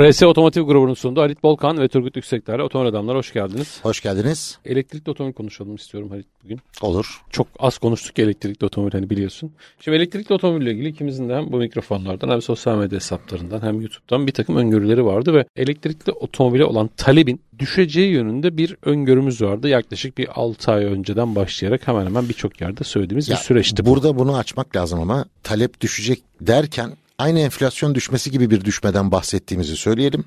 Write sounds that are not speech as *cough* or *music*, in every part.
RS Otomotiv grubunun sunduğu Halit Bolkan ve Turgut Yüksekler'le Otomobil Adamlar hoş geldiniz. Hoş geldiniz. Elektrikli otomobil konuşalım istiyorum Halit bugün. Olur. Çok az konuştuk ya elektrikli otomobil hani biliyorsun. Şimdi elektrikli otomobille ilgili ikimizin de hem bu mikrofonlardan hem sosyal medya hesaplarından hem YouTube'dan bir takım öngörüleri vardı ve elektrikli otomobile olan talebin düşeceği yönünde bir öngörümüz vardı. Yaklaşık bir 6 ay önceden başlayarak hemen hemen birçok yerde söylediğimiz Ya, bir süreçti bu. Burada bunu açmak lazım ama talep düşecek derken aynı enflasyon düşmesi gibi bir düşmeden bahsettiğimizi söyleyelim.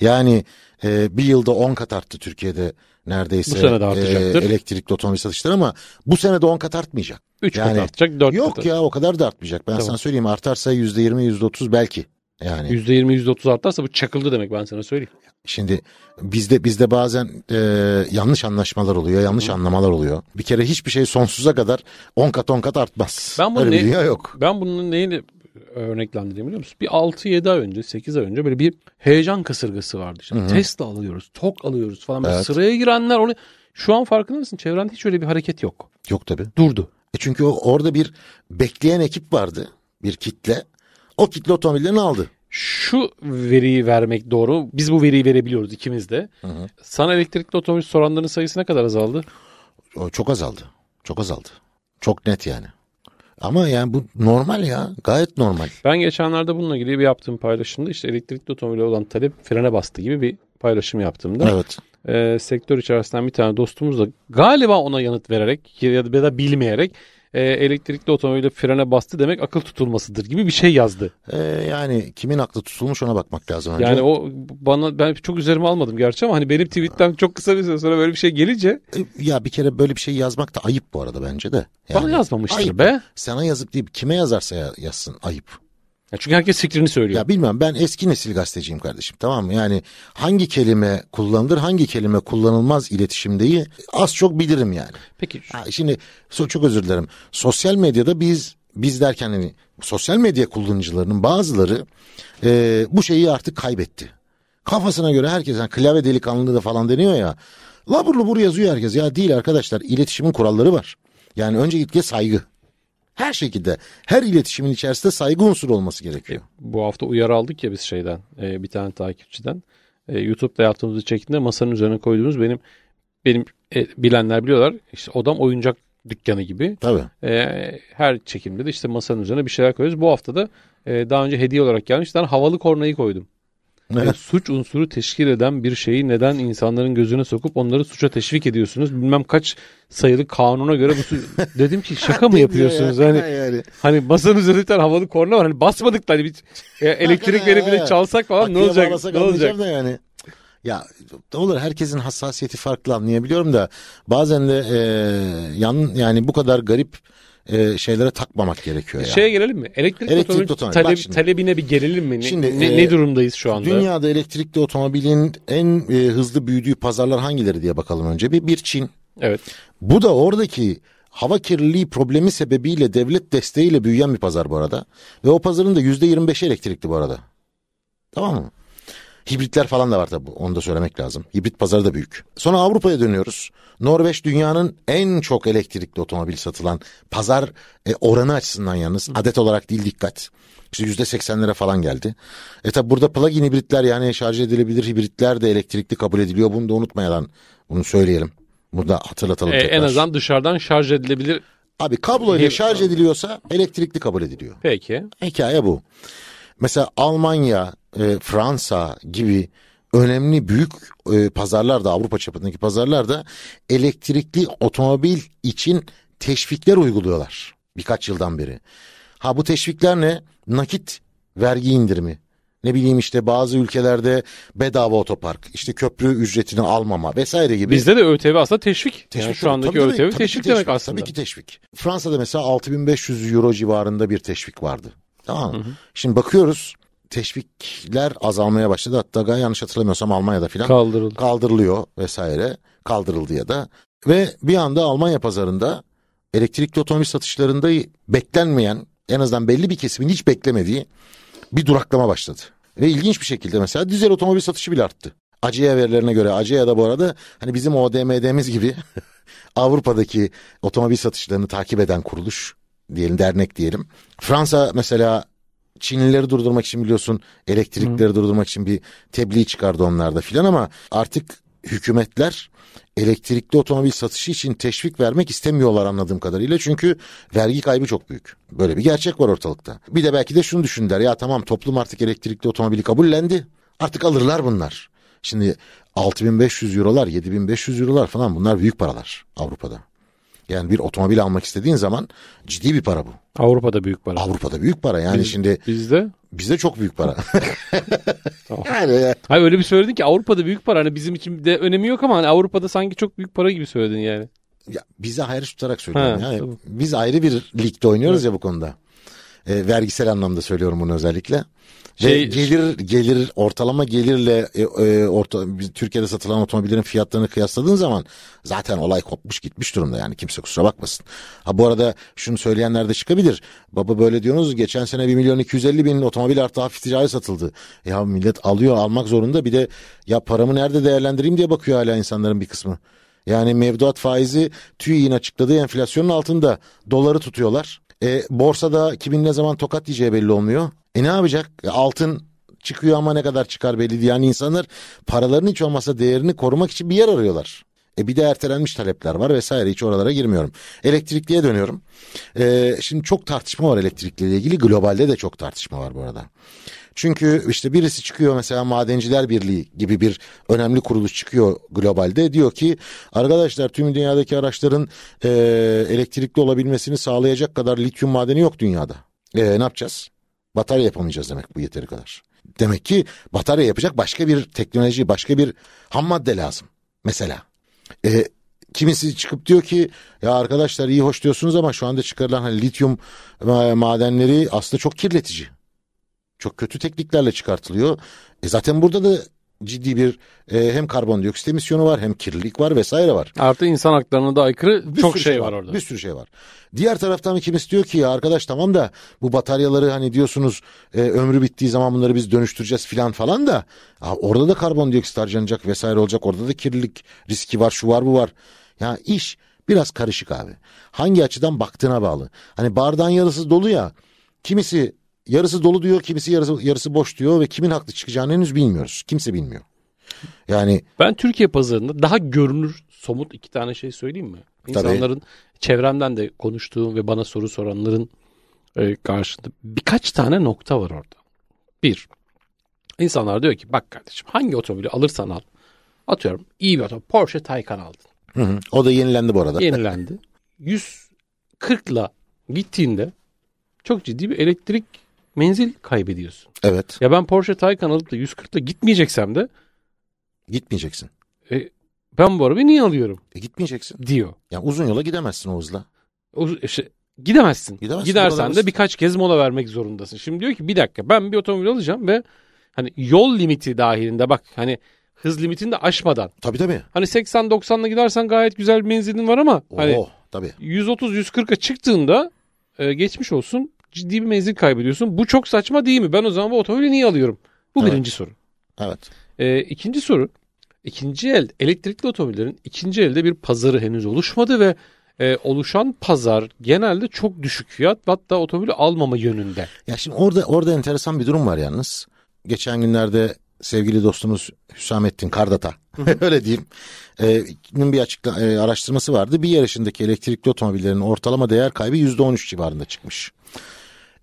Yani e, bir yılda 10 kat arttı Türkiye'de neredeyse Bu sene de artacaktır. e, elektrikli otomobil satışları ama bu sene de 10 kat artmayacak. 3 yani- kat artacak 4 Yok kat. ya o kadar da artmayacak. Ben Tamam. sana söyleyeyim artarsa %20 %30 belki. Yani %20 %30 artarsa bu çakıldı demek ben sana söyleyeyim. Şimdi bizde bizde bazen e, yanlış anlaşmalar oluyor, yanlış anlamalar oluyor. Bir kere hiçbir şey sonsuza kadar 10 kat 10 kat artmaz. Ben bunu Öyle ne- yok. Ben bunun neyle örneklendireyim biliyor musun? Bir 6-7 ay önce, 8 ay önce böyle bir heyecan kasırgası vardı. İşte Tesla alıyoruz, TOK alıyoruz falan. Böyle Evet. Sıraya girenler onu... Şu an farkında mısın? Çevrende hiç öyle bir hareket yok. Yok tabii. Durdu. E çünkü o, orada bir bekleyen ekip vardı. Bir kitle. O kitle otomobillerini aldı. Şu veriyi vermek doğru. Biz bu veriyi verebiliyoruz ikimiz de. Sana elektrikli otomobil soranların sayısı ne kadar azaldı? O çok azaldı. Çok azaldı. Çok net yani. Ama yani bu normal ya. Gayet normal. Ben geçenlerde bununla ilgili bir yaptığım paylaşımda işte elektrikli otomobile olan talep frene bastı gibi bir paylaşım yaptığımda Evet. e, sektör içerisinden bir tane dostumuz da galiba ona yanıt vererek ya da, ya da bilmeyerek e, elektrikli otomobile frene bastı demek akıl tutulmasıdır gibi bir şey yazdı. E, yani kimin aklı tutulmuş ona bakmak lazım önce. Yani o bana ben çok üzerime almadım gerçi ama hani benim tweetten çok kısa bir süre sonra böyle bir şey gelince E, ya bir kere böyle bir şey yazmak da ayıp bu arada bence de. bana yazmamıştır ayıp. be. Sana yazıp değil kime yazarsa ya- yazsın ayıp. Ya çünkü herkes fikrini söylüyor. Ya bilmem ben eski nesil gazeteciyim kardeşim tamam mı? Yani hangi kelime kullanılır hangi kelime kullanılmaz iletişimdeyi az çok bilirim yani. Peki Ha, şimdi çok özür dilerim. Sosyal medyada biz biz derken hani sosyal medya kullanıcılarının bazıları e, bu şeyi artık kaybetti. Kafasına göre herkes yani klavye delikanlı da falan deniyor ya. Labur lubur yazıyor herkes. Ya değil arkadaşlar iletişimin kuralları var. Yani öncelikle saygı. Her şekilde her iletişimin içerisinde saygı unsuru olması gerekiyor. bu hafta uyarı aldık ya biz şeyden e, bir tane takipçiden. E, YouTube'da yaptığımız bir çekimde masanın üzerine koyduğumuz benim benim e, bilenler biliyorlar işte odam oyuncak dükkanı gibi. Tabii. E, her çekimde de işte masanın üzerine bir şeyler koyuyoruz. Bu hafta da e, daha önce hediye olarak gelmiş tane havalı kornayı koydum. Yani suç unsuru teşkil eden bir şeyi neden insanların gözüne sokup onları suça teşvik ediyorsunuz? Bilmem kaç sayılı kanuna göre bu su- *laughs* dedim ki şaka mı yapıyorsunuz? Hani yani. Hani masanın üzerinde bir tane havalı korna var. Hani basmadık da hani bir e, elektrik Hakikaten verip bile çalsak falan ne olacak? Ne olacak? Da yani. Ya olur herkesin hassasiyeti farklı anlayabiliyorum da bazen de e, yan yani bu kadar garip e, şeylere takmamak gerekiyor ya. Şeye gelelim mi? Elektrik, Elektrikli otomobil otomobil. talep- şimdi. talebine bir gelelim mi? Ne, Şimdi, ne, e, ne durumdayız şu anda? Dünyada elektrikli otomobilin en e, hızlı büyüdüğü pazarlar hangileri diye bakalım önce. Bir, bir Çin. Evet. Bu da oradaki hava kirliliği problemi sebebiyle devlet desteğiyle büyüyen bir pazar bu arada. Ve o pazarın da yüzde yirmi beşi elektrikli bu arada. Tamam mı? Hibritler falan da var tabii. Onu da söylemek lazım. Hibrit pazarı da büyük. Sonra Avrupa'ya dönüyoruz. Norveç dünyanın en çok elektrikli otomobil satılan pazar e, oranı açısından yalnız. Adet olarak değil dikkat. İşte yüzde seksenlere falan geldi. E tabi burada plug-in hibritler yani şarj edilebilir hibritler de elektrikli kabul ediliyor. Bunu da unutmayalım. Bunu söyleyelim. Burada hatırlatalım E, tekrar. en azından dışarıdan şarj edilebilir. Abi kablo ile şarj ediliyorsa elektrikli kabul ediliyor. Peki. Hikaye bu. Mesela Almanya, e, Fransa gibi önemli büyük e, pazarlarda Avrupa çapındaki pazarlarda elektrikli otomobil için teşvikler uyguluyorlar birkaç yıldan beri. Ha bu teşvikler ne? Nakit vergi indirimi. Ne bileyim işte bazı ülkelerde bedava otopark, işte köprü ücretini almama vesaire gibi. Bizde de ÖTV aslında teşvik. yani şu andaki tabii, ÖTV tabii ki teşvik demek aslında. Tabii ki teşvik. Fransa'da mesela 6500 euro civarında bir teşvik vardı. Tamam mı? Şimdi bakıyoruz teşvikler azalmaya başladı. Hatta yanlış hatırlamıyorsam Almanya'da filan Kaldırıldı. kaldırılıyor vesaire. Kaldırıldı ya da. Ve bir anda Almanya pazarında elektrikli otomobil satışlarında beklenmeyen en azından belli bir kesimin hiç beklemediği bir duraklama başladı. Ve ilginç bir şekilde mesela dizel otomobil satışı bile arttı. Acea verilerine göre Acea da bu arada hani bizim ODM'demiz gibi *laughs* Avrupa'daki otomobil satışlarını takip eden kuruluş diyelim dernek diyelim. Fransa mesela Çinlileri durdurmak için biliyorsun elektrikleri durdurmak için bir tebliğ çıkardı onlarda filan ama artık hükümetler elektrikli otomobil satışı için teşvik vermek istemiyorlar anladığım kadarıyla. Çünkü vergi kaybı çok büyük. Böyle bir gerçek var ortalıkta. Bir de belki de şunu düşündüler ya tamam toplum artık elektrikli otomobili kabullendi. Artık alırlar bunlar. Şimdi 6500 eurolar 7500 eurolar falan bunlar büyük paralar Avrupa'da. Yani bir otomobil almak istediğin zaman ciddi bir para bu. Avrupa'da büyük para. Avrupa'da büyük para yani Biz- şimdi Bizde? bizde çok büyük para. *laughs* Tamam. yani Hayır öyle bir söyledin ki Avrupa'da büyük para. Hani bizim için de önemi yok ama hani Avrupa'da sanki çok büyük para gibi söyledin yani. Ya bize hayır tutarak söylüyorum. Ha, yani tamam. Biz ayrı bir ligde oynuyoruz ya bu konuda. E, vergisel anlamda söylüyorum bunu özellikle. Ve Şey- gelir gelir ortalama gelirle e, e, orta, Türkiye'de satılan otomobillerin fiyatlarını kıyasladığın zaman zaten olay kopmuş gitmiş durumda yani kimse kusura bakmasın. Ha bu arada şunu söyleyenler de çıkabilir. Baba böyle diyorsunuz geçen sene 1 milyon 250 bin otomobil artı hafif ticari satıldı. Ya millet alıyor almak zorunda bir de ya paramı nerede değerlendireyim diye bakıyor hala insanların bir kısmı. Yani mevduat faizi TÜİ'nin açıkladığı enflasyonun altında doları tutuyorlar. E, borsada kimin ne zaman tokat diyeceği belli olmuyor. E ne yapacak? E, altın çıkıyor ama ne kadar çıkar belli değil. Yani insanlar paralarının hiç olmazsa değerini korumak için bir yer arıyorlar. E bir de ertelenmiş talepler var vesaire hiç oralara girmiyorum. Elektrikliye dönüyorum. E, şimdi çok tartışma var elektrikliyle ilgili. Globalde de çok tartışma var bu arada. Çünkü işte birisi çıkıyor mesela Madenciler Birliği gibi bir önemli kuruluş çıkıyor globalde. Diyor ki arkadaşlar tüm dünyadaki araçların e, elektrikli olabilmesini sağlayacak kadar lityum madeni yok dünyada. E, ne yapacağız? Batarya yapamayacağız demek bu yeteri kadar. Demek ki batarya yapacak başka bir teknoloji, başka bir ham madde lazım. Mesela. E, kimisi çıkıp diyor ki ya arkadaşlar iyi hoş diyorsunuz ama şu anda çıkarılan hani lityum e, madenleri aslında çok kirletici. Çok kötü tekniklerle çıkartılıyor. E zaten burada da ciddi bir e, hem karbondioksit emisyonu var hem kirlilik var vesaire var. Artı insan haklarına da aykırı Bir çok sürü şey var orada. Bir sürü şey var. Diğer taraftan kimisi diyor ki ya arkadaş tamam da bu bataryaları hani diyorsunuz e, ömrü bittiği zaman bunları biz dönüştüreceğiz filan falan da ha, orada da karbondioksit harcanacak vesaire olacak. Orada da kirlilik riski var şu var bu var. Ya iş biraz karışık abi. Hangi açıdan baktığına bağlı. Hani bardağın yarısı dolu ya. Kimisi yarısı dolu diyor, kimisi yarısı yarısı boş diyor ve kimin haklı çıkacağını henüz bilmiyoruz. Kimse bilmiyor. Yani Ben Türkiye pazarında daha görünür somut iki tane şey söyleyeyim mi? İnsanların çevremden de konuştuğum ve bana soru soranların e, karşında birkaç tane nokta var orada. Bir, insanlar diyor ki bak kardeşim hangi otomobili alırsan al. Atıyorum iyi bir otomobil Porsche Taycan aldın. hı hı, o da yenilendi bu arada. Yenilendi. *laughs* 140'la gittiğinde çok ciddi bir elektrik menzil kaybediyorsun. Evet. Ya ben Porsche Taycan alıp da 140'la gitmeyeceksem de Gitmeyeceksin. e, ben bu arabayı niye alıyorum E, gitmeyeceksin. diyor. Yani uzun yola gidemezsin o hızla. O, işte, gidemezsin. Gidemezsin, Gidersen de birkaç kez mola vermek zorundasın. Şimdi diyor ki bir dakika ben bir otomobil alacağım ve hani yol limiti dahilinde bak hani hız limitini de aşmadan. Tabii tabii. Hani 80-90'la gidersen gayet güzel bir menzilin var ama hani Oh tabii. 130-140'a çıktığında e, geçmiş olsun ciddi bir menzil kaybediyorsun. Bu çok saçma değil mi? Ben o zaman bu otomobili niye alıyorum? Bu Evet. birinci soru. Evet. E, ikinci soru. ikinci el elektrikli otomobillerin ikinci elde bir pazarı henüz oluşmadı ve e, oluşan pazar genelde çok düşük fiyat hatta otomobili almama yönünde. Ya şimdi orada orada enteresan bir durum var yalnız. Geçen günlerde sevgili dostumuz Hüsamettin Kardata *laughs* öyle diyeyim. E, nin bir açıkla, e, araştırması vardı. Bir yarışındaki elektrikli otomobillerin ortalama değer kaybı %13 civarında çıkmış.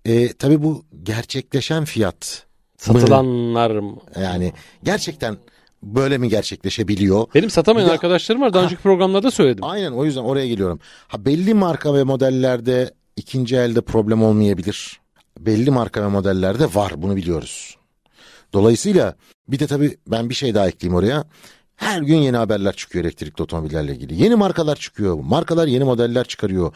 E, tabii bu gerçekleşen fiyat Satılanlar mı? yani gerçekten böyle mi gerçekleşebiliyor? Benim satamayan de- arkadaşlarım var. Daha Ha. önceki programlarda söyledim. Aynen o yüzden oraya geliyorum. Ha belli marka ve modellerde ikinci elde problem olmayabilir. Belli marka ve modellerde var bunu biliyoruz. Dolayısıyla bir de tabii ben bir şey daha ekleyeyim oraya. Her gün yeni haberler çıkıyor elektrikli otomobillerle ilgili. Yeni markalar çıkıyor. Markalar yeni modeller çıkarıyor.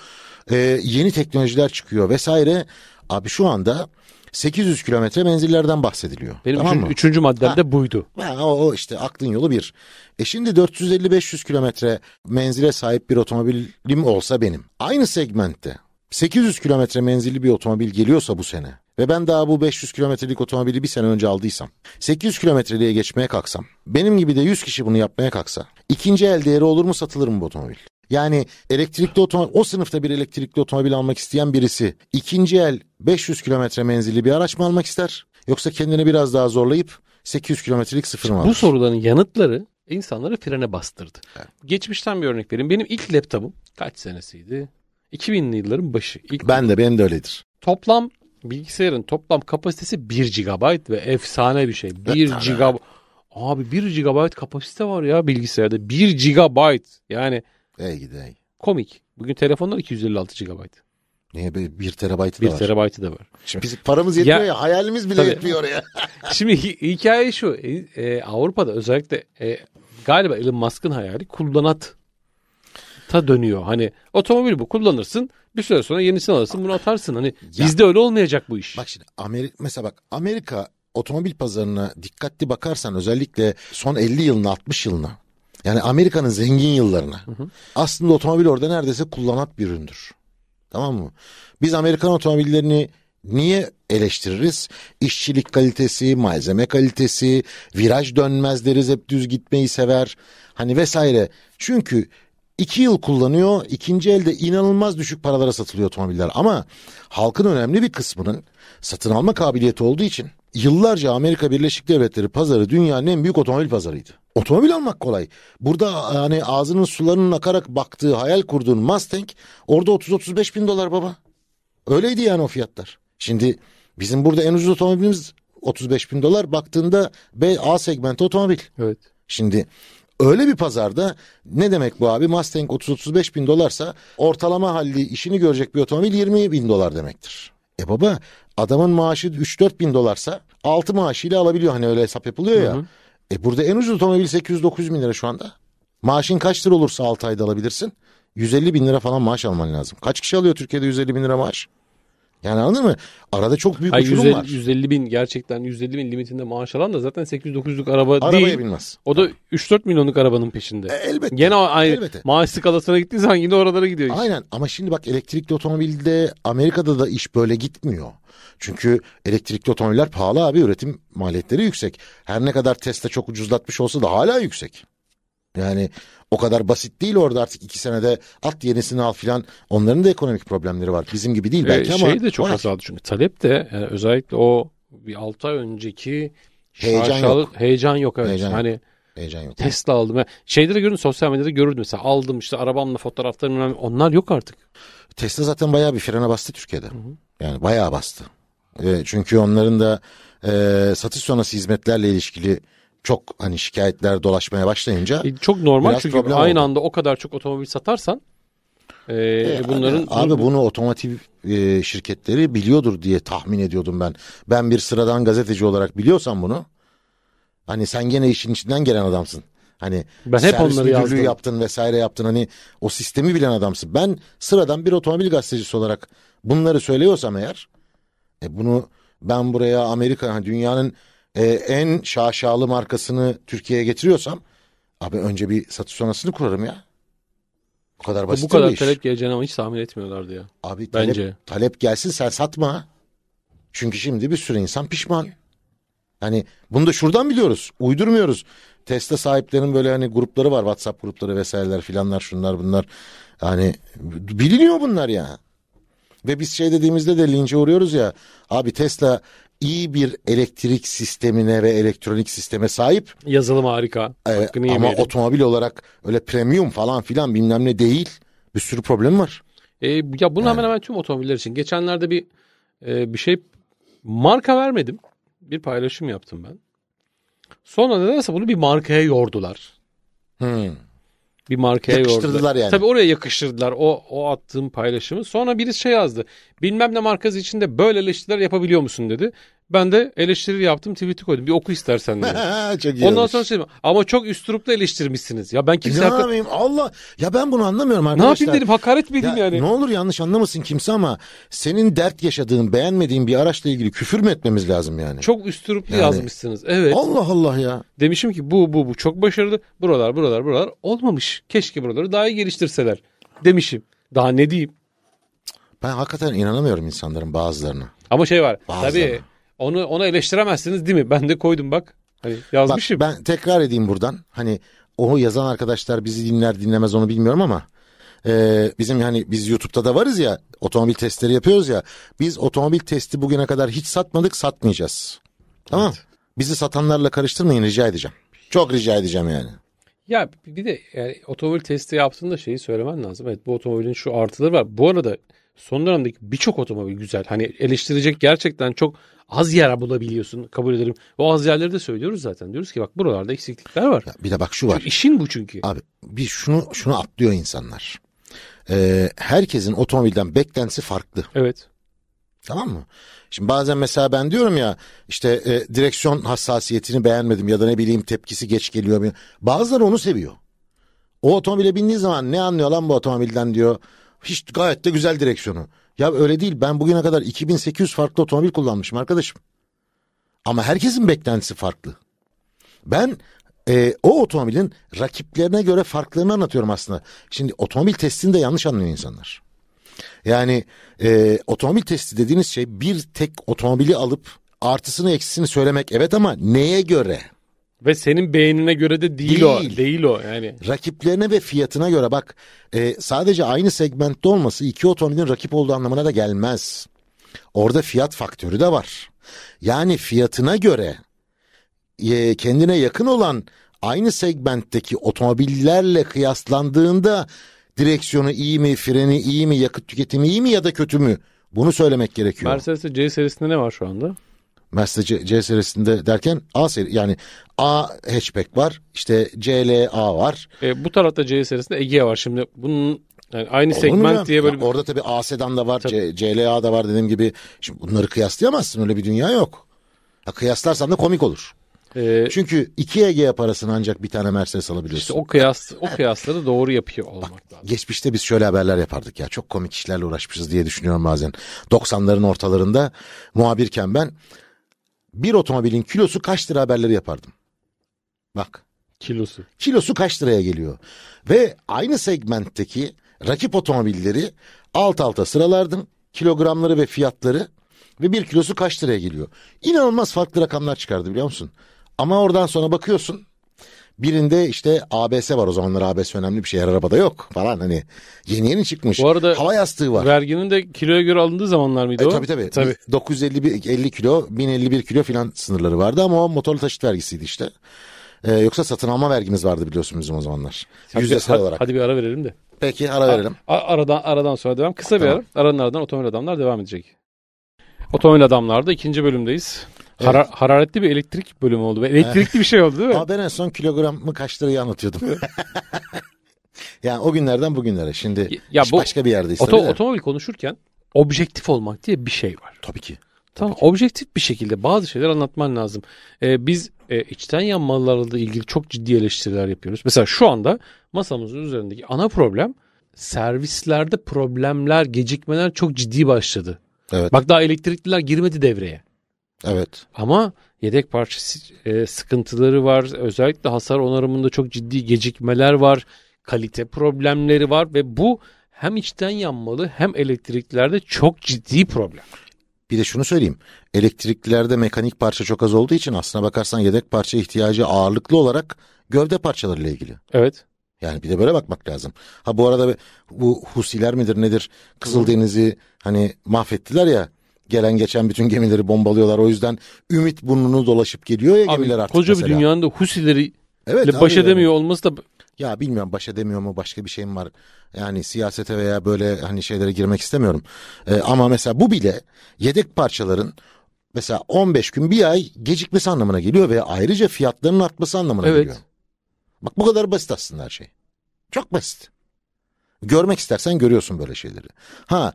Ee, yeni teknolojiler çıkıyor vesaire. Abi şu anda 800 kilometre menzillerden bahsediliyor. Benim tamam üçün- mı? üçüncü maddem de buydu. Ha, o, o işte aklın yolu bir. E şimdi 450-500 kilometre menzile sahip bir otomobilim olsa benim. Aynı segmentte 800 kilometre menzilli bir otomobil geliyorsa bu sene ve ben daha bu 500 kilometrelik otomobili bir sene önce aldıysam 800 kilometreliğe geçmeye kalksam benim gibi de 100 kişi bunu yapmaya kalksa ikinci el değeri olur mu satılır mı bu otomobil? Yani elektrikli otomobil, o sınıfta bir elektrikli otomobil almak isteyen birisi ikinci el 500 kilometre menzilli bir araç mı almak ister? Yoksa kendini biraz daha zorlayıp 800 kilometrelik sıfır mı alır? Bu soruların yanıtları insanları frene bastırdı. Geçmişten bir örnek vereyim. Benim ilk laptopum kaç senesiydi? 2000'li yılların başı. İlk Ben de benim de öyledir. toplam bilgisayarın toplam kapasitesi 1 GB ve efsane bir şey. 1 tabii. GB. Abi 1 GB kapasite var ya bilgisayarda. 1 GB. Yani Ey gidi ey. komik. Bugün telefonlar 256 GB. Niye be 1 terabaytı 1 da var. terabaytı da var. Şimdi biz paramız yetmiyor Ya- ya, hayalimiz bile Tabii. yetmiyor ya. *laughs* Şimdi hi- hikaye şu. E, e, Avrupa'da özellikle e, galiba Elon Musk'ın hayali kullanat ta dönüyor. Hani otomobil bu kullanırsın bir süre sonra yenisini alırsın bunu atarsın. Hani Ya- bizde öyle olmayacak bu iş. Bak şimdi Amerika mesela bak Amerika otomobil pazarına dikkatli bakarsan özellikle son 50 yılına 60 yılına yani Amerika'nın zengin yıllarına aslında otomobil orada neredeyse kullanat bir üründür. Tamam mı? Biz Amerikan otomobillerini niye eleştiririz? İşçilik kalitesi, malzeme kalitesi, viraj dönmez deriz hep düz gitmeyi sever. Hani vesaire. Çünkü iki yıl kullanıyor, ikinci elde inanılmaz düşük paralara satılıyor otomobiller. Ama halkın önemli bir kısmının satın alma kabiliyeti olduğu için yıllarca Amerika Birleşik Devletleri pazarı dünyanın en büyük otomobil pazarıydı. Otomobil almak kolay. Burada hani ağzının sularının akarak baktığı, hayal kurduğun Mustang orada 30-35 bin dolar baba. Öyleydi yani o fiyatlar. Şimdi bizim burada en ucuz otomobilimiz 35 bin dolar. Baktığında B, A segmenti otomobil. Evet. Şimdi öyle bir pazarda ne demek bu abi? Mustang 30-35 bin dolarsa ortalama halli işini görecek bir otomobil 20 bin dolar demektir. E baba adamın maaşı 3-4 bin dolarsa 6 maaşıyla alabiliyor hani öyle hesap yapılıyor ya. E burada en ucuz otomobil 800-900 bin lira şu anda. Maaşın kaç lira olursa 6 ayda alabilirsin. 150 bin lira falan maaş alman lazım. Kaç kişi alıyor Türkiye'de 150 bin lira maaş? Yani anladın mı? Arada çok büyük Ay, uçurum 150, var. 150 bin gerçekten 150 bin limitinde maaş alan da zaten 800-900'lük araba Arabaya değil. binmez. O da 3-4 milyonluk arabanın peşinde. E, elbette. Gene aynı Elbette. maaş skalasına gittiği zaman yine oralara gidiyor iş. Aynen ama şimdi bak elektrikli otomobilde Amerika'da da iş böyle gitmiyor. Çünkü elektrikli otomobiller pahalı abi üretim maliyetleri yüksek. Her ne kadar Tesla çok ucuzlatmış olsa da hala yüksek. Yani o kadar basit değil orada artık iki senede at yenisini al filan. Onların da ekonomik problemleri var. Bizim gibi değil belki Ee, ama. şey de çok var. azaldı çünkü talep de yani özellikle o bir 6 ay önceki Heyecan şaşalı- yok. Heyecan yok evet. Heyecan yok. hani Heyecan yok. Tesla aldım. De görürdüm sosyal medyada görürdüm mesela aldım işte arabamla fotoğraflarım onlar yok artık. Tesla zaten bayağı bir frene bastı Türkiye'de. Yani bayağı bastı. E, çünkü onların da e, satış sonrası hizmetlerle ilişkili çok hani şikayetler dolaşmaya başlayınca E, çok normal çünkü aynı oldu. anda o kadar çok otomobil satarsan e, E, bunların abi, abi bunu otomotiv e, şirketleri biliyordur diye tahmin ediyordum ben. Ben bir sıradan gazeteci olarak biliyorsam bunu hani sen gene işin içinden gelen adamsın. Hani Ben hep onları yazdım. yaptın vesaire yaptın hani o sistemi bilen adamsın. Ben sıradan bir otomobil gazetecisi olarak bunları söylüyorsam eğer e, bunu ben buraya Amerika hani dünyanın e, en şaşalı markasını Türkiye'ye getiriyorsam abi önce bir satış sonrasını kurarım ya. Bu kadar basit bu kadar iş. talep geleceğini ama hiç tahmin etmiyorlardı ya. Abi talep, Bence. talep gelsin sen satma. Çünkü şimdi bir sürü insan pişman. Hani bunu da şuradan biliyoruz. Uydurmuyoruz. Tesla sahiplerinin böyle hani grupları var. WhatsApp grupları vesaireler filanlar şunlar bunlar. Yani biliniyor bunlar ya. Ve biz şey dediğimizde de lince uğruyoruz ya. Abi Tesla iyi bir elektrik sistemine ve elektronik sisteme sahip. Yazılım harika. Ee, ama yemeyelim. otomobil olarak öyle premium falan filan bilmem ne değil. Bir sürü problem var. E, ya bunu hemen hemen tüm otomobiller için. Geçenlerde bir e, bir şey marka vermedim. Bir paylaşım yaptım ben. Sonra nedense bunu bir markaya yordular. Hmm. Bir markaya Yakıştırdılar yordular. yani. Tabii oraya yakıştırdılar o o attığım paylaşımı. Sonra birisi şey yazdı. Bilmem ne markası içinde böyle eleştiriler yapabiliyor musun dedi. Ben de eleştiri yaptım tweet'i koydum. Bir oku istersen dedi. *laughs* Çok iyi Ondan olmuş. sonra şey ama çok üstruplu eleştirmişsiniz. Ya ben E kimse ne hakka- yapayım Allah ya ben bunu anlamıyorum ne arkadaşlar. yapayım dedim hakaret mi Ya yani. Ne olur yanlış anlamasın kimse ama senin dert yaşadığın beğenmediğin bir araçla ilgili küfür mü etmemiz lazım yani? Çok üstruplu Yani- yazmışsınız. Evet. Allah Allah ya. Demişim ki bu bu bu çok başarılı. Buralar buralar buralar olmamış. Keşke buraları daha iyi geliştirseler. Demişim. Daha ne diyeyim? Ben hakikaten inanamıyorum insanların bazılarına. Ama şey var. Bazıları. Tabii onu ona eleştiremezsiniz değil mi? Ben de koydum bak. Hani Bak yazmışım. ben tekrar edeyim buradan. Hani o yazan arkadaşlar bizi dinler dinlemez onu bilmiyorum ama e, bizim hani biz YouTube'da da varız ya otomobil testleri yapıyoruz ya. Biz otomobil testi bugüne kadar hiç satmadık satmayacağız. Tamam Bizi satanlarla karıştırmayın rica edeceğim. Çok rica edeceğim yani. Ya bir de yani otomobil testi yaptığında şeyi söylemen lazım. Evet bu otomobilin şu artıları var. Bu arada son dönemdeki birçok otomobil güzel. Hani eleştirecek gerçekten çok az yer bulabiliyorsun kabul ederim. O az yerleri de söylüyoruz zaten. Diyoruz ki bak buralarda eksiklikler var. Ya bir de bak şu var. İşin bu çünkü. Abi bir şunu şunu atlıyor insanlar. Ee, herkesin otomobilden beklentisi farklı. Evet. Tamam mı? Şimdi bazen mesela ben diyorum ya işte e, direksiyon hassasiyetini beğenmedim ya da ne bileyim tepkisi geç geliyor. Bazıları onu seviyor. O otomobile bindiği zaman ne anlıyor lan bu otomobilden diyor. Hiç gayet de güzel direksiyonu. Ya öyle değil ben bugüne kadar 2800 farklı otomobil kullanmışım arkadaşım. Ama herkesin beklentisi farklı. Ben e, o otomobilin rakiplerine göre farklarını anlatıyorum aslında. Şimdi otomobil testini de yanlış anlıyor insanlar. Yani e, otomobil testi dediğiniz şey bir tek otomobili alıp artısını eksisini söylemek evet ama neye göre? Ve senin beğenine göre de değil, değil. o. Değil o yani. Rakiplerine ve fiyatına göre bak e, sadece aynı segmentte olması iki otomobilin rakip olduğu anlamına da gelmez. Orada fiyat faktörü de var. Yani fiyatına göre e, kendine yakın olan aynı segmentteki otomobillerle kıyaslandığında direksiyonu iyi mi, freni iyi mi, yakıt tüketimi iyi mi ya da kötü mü? Bunu söylemek gerekiyor. Mercedes'te C serisinde ne var şu anda? Mercedes C, C serisinde derken A seri yani A hatchback var. işte CLA var. E, bu tarafta C serisinde Egea var. Şimdi bunun yani aynı Olur segment diye böyle ya, orada tabii A sedan da var, C, CLA da var dediğim gibi. Şimdi bunları kıyaslayamazsın öyle bir dünya yok. Ha, kıyaslarsan da komik olur. Ee, Çünkü iki Egea parasını ancak bir tane Mercedes alabiliyorsun. İşte o kıyas o kıyasları doğru yapıyor olmak Bak, lazım. Geçmişte biz şöyle haberler yapardık ya. Çok komik işlerle uğraşmışız diye düşünüyorum bazen. 90'ların ortalarında muhabirken ben bir otomobilin kilosu kaç lira haberleri yapardım. Bak. Kilosu. Kilosu kaç liraya geliyor. Ve aynı segmentteki rakip otomobilleri alt alta sıralardım. Kilogramları ve fiyatları ve bir kilosu kaç liraya geliyor. İnanılmaz farklı rakamlar çıkardı biliyor musun? Ama oradan sonra bakıyorsun Birinde işte ABS var o zamanlar ABS önemli bir şey her arabada yok falan hani yeni yeni çıkmış. Bu arada hava yastığı var. Verginin de kiloya göre alındığı zamanlar mıydı e, o? Tabii tabii. tabii. 951 50 kilo 1051 kilo filan sınırları vardı ama o motorlu taşıt vergisiydi işte. Ee, yoksa satın alma vergimiz vardı biliyorsun bizim o zamanlar. Yüzdesel hadi, olarak. Hadi bir ara verelim de. Peki ara verelim. A- aradan aradan sonra devam. Kısa tamam. bir ara. Aranın aradan otomobil adamlar devam edecek. Otomobil adamlarda ikinci bölümdeyiz. Evet. Hara- hararetli bir elektrik bölümü oldu. Elektrikli bir şey oldu değil mi? *laughs* Ama ben en son kilogramı kaç lirayı anlatıyordum. *laughs* yani o günlerden bugünlere. Şimdi ya bu, başka bir yerdeyiz. Oto, otomobil konuşurken objektif olmak diye bir şey var. Tabii ki. Tamam ki. objektif bir şekilde bazı şeyler anlatman lazım. Ee, biz e, içten yanmalarla ilgili çok ciddi eleştiriler yapıyoruz. Mesela şu anda masamızın üzerindeki ana problem servislerde problemler, gecikmeler çok ciddi başladı. Evet. Bak daha elektrikliler girmedi devreye. Evet. Ama yedek parça e, sıkıntıları var. Özellikle hasar onarımında çok ciddi gecikmeler var. Kalite problemleri var ve bu hem içten yanmalı hem elektriklerde çok ciddi problem. Bir de şunu söyleyeyim. Elektriklilerde mekanik parça çok az olduğu için aslına bakarsan yedek parça ihtiyacı ağırlıklı olarak gövde parçalarıyla ilgili. Evet. Yani bir de böyle bakmak lazım. Ha bu arada bu Husiler midir nedir? Kızıldeniz'i hani mahvettiler ya gelen geçen bütün gemileri bombalıyorlar. O yüzden ümit burnunu dolaşıp geliyor ya gemiler abi, artık Koca mesela. bir dünyanın da Husileri evet, baş edemiyor yani. olması da ya bilmiyorum baş edemiyor mu başka bir şeyim var. Yani siyasete veya böyle hani şeylere girmek istemiyorum. Ee, ama mesela bu bile yedek parçaların mesela 15 gün bir ay gecikmesi anlamına geliyor ve ayrıca fiyatlarının artması anlamına evet. geliyor. Bak bu kadar basit aslında her şey. Çok basit. Görmek istersen görüyorsun böyle şeyleri. Ha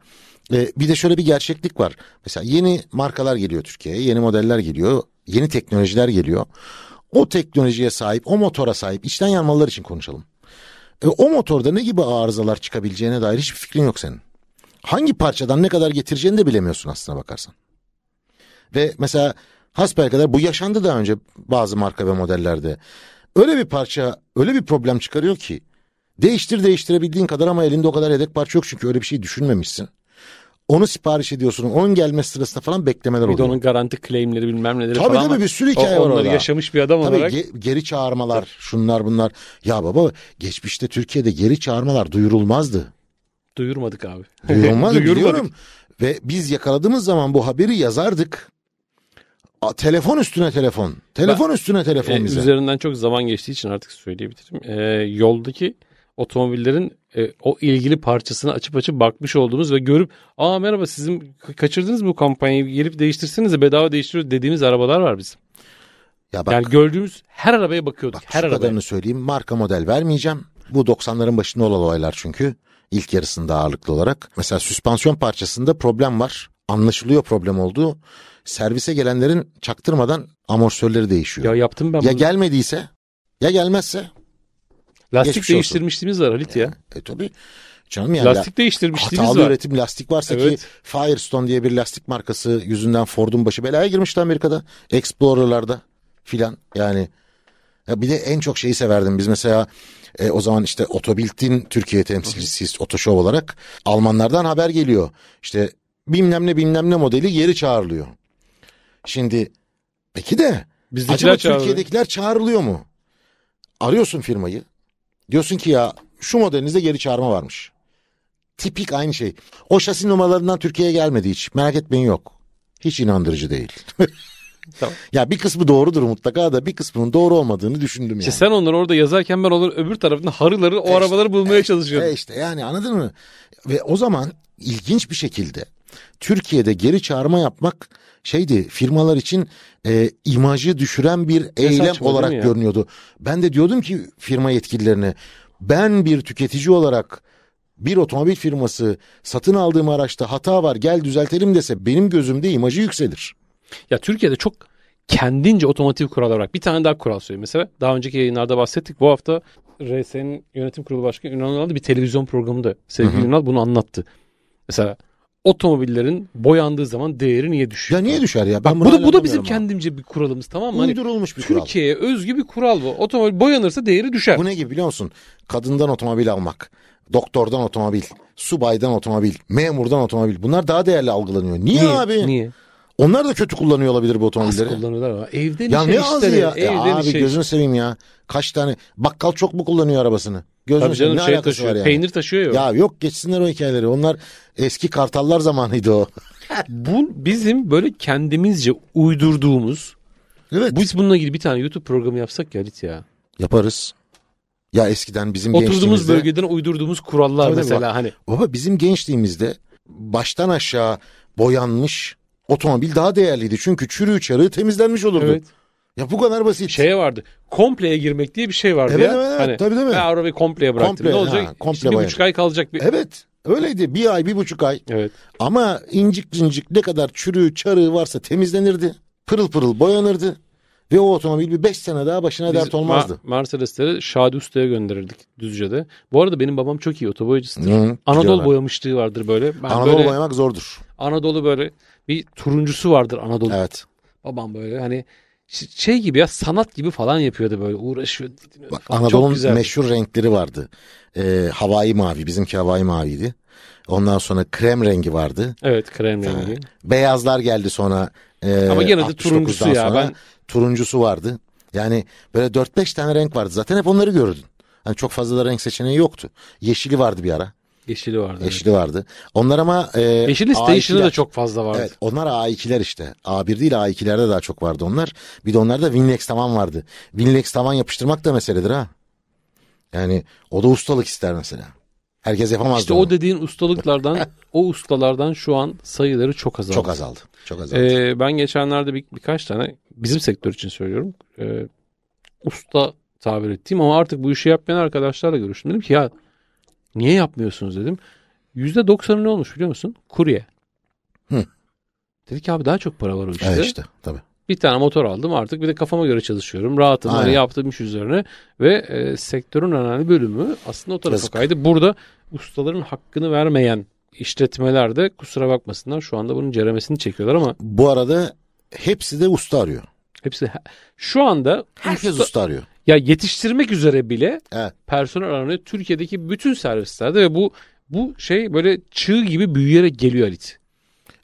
e, bir de şöyle bir gerçeklik var. Mesela yeni markalar geliyor Türkiye'ye, yeni modeller geliyor, yeni teknolojiler geliyor. O teknolojiye sahip, o motora sahip içten yanmalılar için konuşalım. E, o motorda ne gibi arızalar çıkabileceğine dair hiçbir fikrin yok senin. Hangi parçadan ne kadar getireceğini de bilemiyorsun aslına bakarsan. Ve mesela kadar bu yaşandı daha önce bazı marka ve modellerde. Öyle bir parça, öyle bir problem çıkarıyor ki değiştir değiştirebildiğin kadar ama elinde o kadar yedek parça yok çünkü öyle bir şey düşünmemişsin. Onu sipariş ediyorsun. Onun gelme sırasında falan beklemeler oluyor. Bir de onun garanti claimleri bilmem neleri tabii, falan. Tabii bir sürü hikaye o, var orada. yaşamış bir adam tabii, olarak. Ge- geri çağırmalar şunlar bunlar. Ya baba geçmişte Türkiye'de geri çağırmalar duyurulmazdı. Duyurmadık abi. *laughs* Duyurulmaz biliyorum. Ve biz yakaladığımız zaman bu haberi yazardık. A, telefon üstüne telefon. Telefon üstüne telefon E, bize. üzerinden çok zaman geçtiği için artık söyleyebilirim. E, yoldaki otomobillerin e, o ilgili parçasını açıp açıp bakmış olduğumuz ve görüp aa merhaba sizin ka- kaçırdınız mı bu kampanyayı gelip değiştirsenize bedava değiştiriyoruz dediğimiz arabalar var bizim. Ya bak, yani gördüğümüz her arabaya bakıyorduk. bak her şu arabaya. kadarını söyleyeyim. Marka model vermeyeceğim. Bu 90'ların başında olan olaylar çünkü. ilk yarısında ağırlıklı olarak. Mesela süspansiyon parçasında problem var. Anlaşılıyor problem olduğu. Servise gelenlerin çaktırmadan amortisörleri değişiyor. Ya yaptım ben ya bunu. gelmediyse ya gelmezse. Lastik geçmiş olsun. değiştirmişliğimiz var Halit ya. E tabii. Canım yani Lastik değiştirmişliğimiz hatalı var. üretim lastik varsa Evet. ki Firestone diye bir lastik markası yüzünden Ford'un başı belaya girmişti Amerika'da. Explorer'larda filan yani. Ya bir de en çok şeyi severdim biz mesela e, o zaman işte Otobilt'in Türkiye temsilcisiyiz Otoşov olarak. Almanlardan haber geliyor. İşte bilmem ne bilmem ne modeli geri çağrılıyor. Şimdi peki de Bizdekiler Acaba çağırdı. Türkiye'dekiler çağrılıyor mu? Arıyorsun firmayı. Diyorsun ki ya şu modelinizde geri çağırma varmış. Tipik aynı şey. O şasi numaralarından Türkiye'ye gelmedi hiç. Merak etmeyin yok. Hiç inandırıcı değil. *laughs* Tamam. ya bir kısmı doğrudur mutlaka da bir kısmının doğru olmadığını düşündüm İşte yani. sen onları orada yazarken ben onları öbür tarafında harıları o arabaları bulmaya çalışıyordum. E işte yani anladın mı? Ve o zaman ilginç bir şekilde Türkiye'de geri çağırma yapmak şeydi firmalar için e, imajı düşüren bir eylem saçma değil olarak görünüyordu. Ben de diyordum ki firma yetkililerine ben bir tüketici olarak bir otomobil firması satın aldığım araçta hata var gel düzeltelim dese benim gözümde imajı yükselir. Ya Türkiye'de çok kendince otomotiv kurallar var. Bir tane daha kural söyleyeyim. Mesela daha önceki yayınlarda bahsettik. Bu hafta RS'nin yönetim kurulu başkanı Ünal Ünal bir televizyon programında sevgili Ünal bunu anlattı. Mesela otomobillerin boyandığı zaman değeri niye düşüyor? Ya niye düşer ya? Bak, Ben bu da, bu da bizim anlamıyorum kendimce bir kuralımız tamam mı? Hani Uydurulmuş bir kural. Türkiye'ye özgü bir kural bu. Otomobil boyanırsa değeri düşer. Bu ne gibi biliyor musun? Kadından otomobil almak, doktordan otomobil, subaydan otomobil, memurdan otomobil. Bunlar daha değerli algılanıyor. Niye, Niye? abi? Niye? Onlar da kötü kullanıyor olabilir bu Az otomobilleri. kullanıyorlar ama evden Ya işe ne azı işleri, ya? Evden abi işe gözünü seveyim ya. Kaç tane bakkal çok mu kullanıyor arabasını? Gözünü Tabii canım ne şey alakası var taşıyor. yani? Peynir taşıyor ya. Ya yok geçsinler o hikayeleri. Onlar eski kartallar zamanıydı o. *laughs* Bu bizim böyle kendimizce uydurduğumuz Evet. Biz bununla ilgili bir tane YouTube programı yapsak ya Halit ya. Yaparız. Ya eskiden bizim Oturduğumuz gençliğimizde. bölgeden uydurduğumuz kurallar Tabii mesela hani. Baba bizim gençliğimizde baştan aşağı boyanmış otomobil daha değerliydi. Çünkü çürüğü çarığı temizlenmiş olurdu. Evet. Ya bu kadar basit. Şeye vardı. Kompleye girmek diye bir şey vardı Evet, ya. evet, evet. hani, Tabii, değil mi? Ben arabayı kompleye bıraktım. Komple, ne olacak? ha, komple bir buçuk ay kalacak bir. Evet. Öyleydi. Bir ay, bir buçuk ay. Evet. Ama incik cincik ne kadar çürüğü çarığı varsa temizlenirdi. Pırıl pırıl boyanırdı. Ve o otomobil bir beş sene daha başına Biz dert olmazdı. Ma- Mercedes'leri Şadi Usta'ya gönderirdik Düzce'de. Bu arada benim babam çok iyi otoboyacısıdır. Hı, Anadolu biliyorlar. boyamışlığı vardır böyle. Ben Anadolu böyle boyamak zordur. Anadolu böyle bir turuncusu vardır Anadolu. Evet. Babam böyle hani şey gibi ya sanat gibi falan yapıyordu böyle uğraşıyor. Bak, Anadolu'nun meşhur renkleri vardı. Ee, havai mavi. Bizimki havai maviydi. Ondan sonra krem rengi vardı. Evet krem rengi. Beyazlar geldi sonra. Ee, Ama gene de 69'dan turuncusu ya, ben- Turuncusu vardı. Yani böyle 4-5 tane renk vardı. Zaten hep onları görürdün. Hani çok fazla da renk seçeneği yoktu. Yeşili vardı bir ara. Yeşili vardı. evet. Yeşili vardı. Onlar ama e, Yeşili station'ı A2'ler. da çok fazla vardı. Evet onlar A2'ler işte. A1 değil A2'lerde daha çok vardı onlar. Bir de onlarda Winlex tavan vardı. Winlex tavan yapıştırmak da meseledir ha. Yani o da ustalık ister mesela. Herkes yapamaz. İşte o dediğin ustalıklardan, *laughs* o ustalardan şu an sayıları çok azaldı. Çok azaldı. Çok azaldı. Ee, ben geçenlerde bir, birkaç tane bizim sektör için söylüyorum. e, usta tabir ettiğim ama artık bu işi yapmayan arkadaşlarla görüştüm. Dedim ki ya niye yapmıyorsunuz dedim. %90'ı ne olmuş biliyor musun? Kurye. Hı. Dedi ki abi daha çok para var o işte. evet işte tabii. Bir tane motor aldım artık bir de kafama göre çalışıyorum. Rahatım hani Aynen. yaptığım iş üzerine ve e, sektörün önemli bölümü aslında o tarafa Yazık. kaydı. Burada ustaların hakkını vermeyen işletmeler de kusura bakmasınlar şu anda bunun ceremesini çekiyorlar ama Bu arada hepsi de usta arıyor. hepsi şu anda Herkes usta- usta arıyor. Ya yetiştirmek üzere bile Evet. personel aranıyor Türkiye'deki bütün servislerde ve bu bu şey böyle çığ gibi büyüyerek geliyor Halit.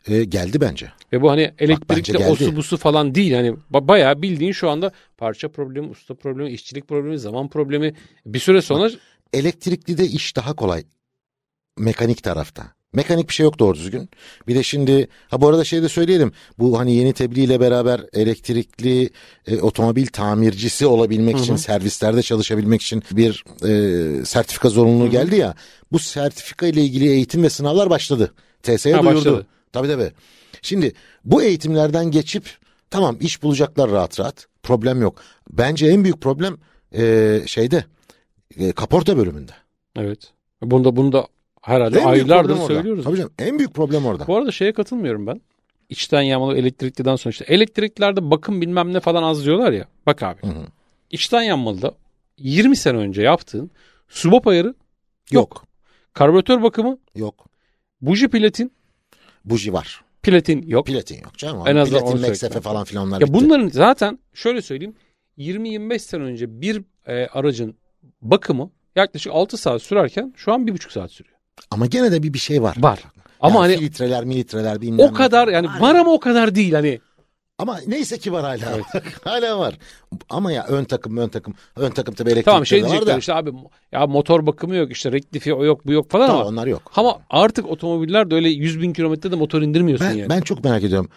E, geldi bence. Ve bu hani elektrikli osu busu falan değil. Hani ba- bayağı bildiğin şu anda parça problemi, usta problemi, işçilik problemi, zaman problemi. Bir süre sonra Elektrikli de iş daha kolay. mekanik tarafta. Mekanik bir şey yok doğru düzgün. Bir de şimdi ha bu arada şey de söyleyelim. Bu hani yeni tebliğ ile beraber elektrikli e, otomobil tamircisi olabilmek için servislerde çalışabilmek için bir e, sertifika zorunluluğu geldi ya. Bu sertifika ile ilgili eğitim ve sınavlar başladı. TSE duyurdu. başladı. Tabii tabii. Şimdi bu eğitimlerden geçip tamam iş bulacaklar rahat rahat. Problem yok. Bence en büyük problem e, şeyde e, kaporta bölümünde. Evet. Bunda bunda herhalde En aylardır söylüyoruz. Tabii canım en büyük problem orada. Bu arada şeye katılmıyorum ben. İçten yanmalı elektrikliden sonra işte elektriklerde bakım bilmem ne falan az diyorlar ya. Bak abi. Hı hı. İçten yanmalıda 20 sene önce yaptığın subap ayarı yok. Yok. Karbüratör bakımı, Yok. buji platin, Buji var. platin yok. Platin yok canım. En azından Platin, Meksefe söyleyeyim. falan filan onlar Ya bitti. bunların zaten şöyle söyleyeyim 20-25 sene önce bir e, aracın bakımı yaklaşık 6 saat sürerken şu an 1,5 saat sürüyor. Ama gene de bir bir şey var. Var. Ama Yani hani filtreler militreler bilmem o kadar yani var ama o kadar değil hani. Ama neyse ki var hala. *laughs* hala var. Ama ya ön takım ön takım. Ön takım tabii elektrikte Tamam şey de var diyecekler da. işte abi ya motor bakımı yok işte rektifi o yok bu yok falan Tamam ama. onlar yok. Ama artık otomobiller de öyle 100 bin kilometrede motor indirmiyorsun Ben, yani. ben çok merak ediyorum.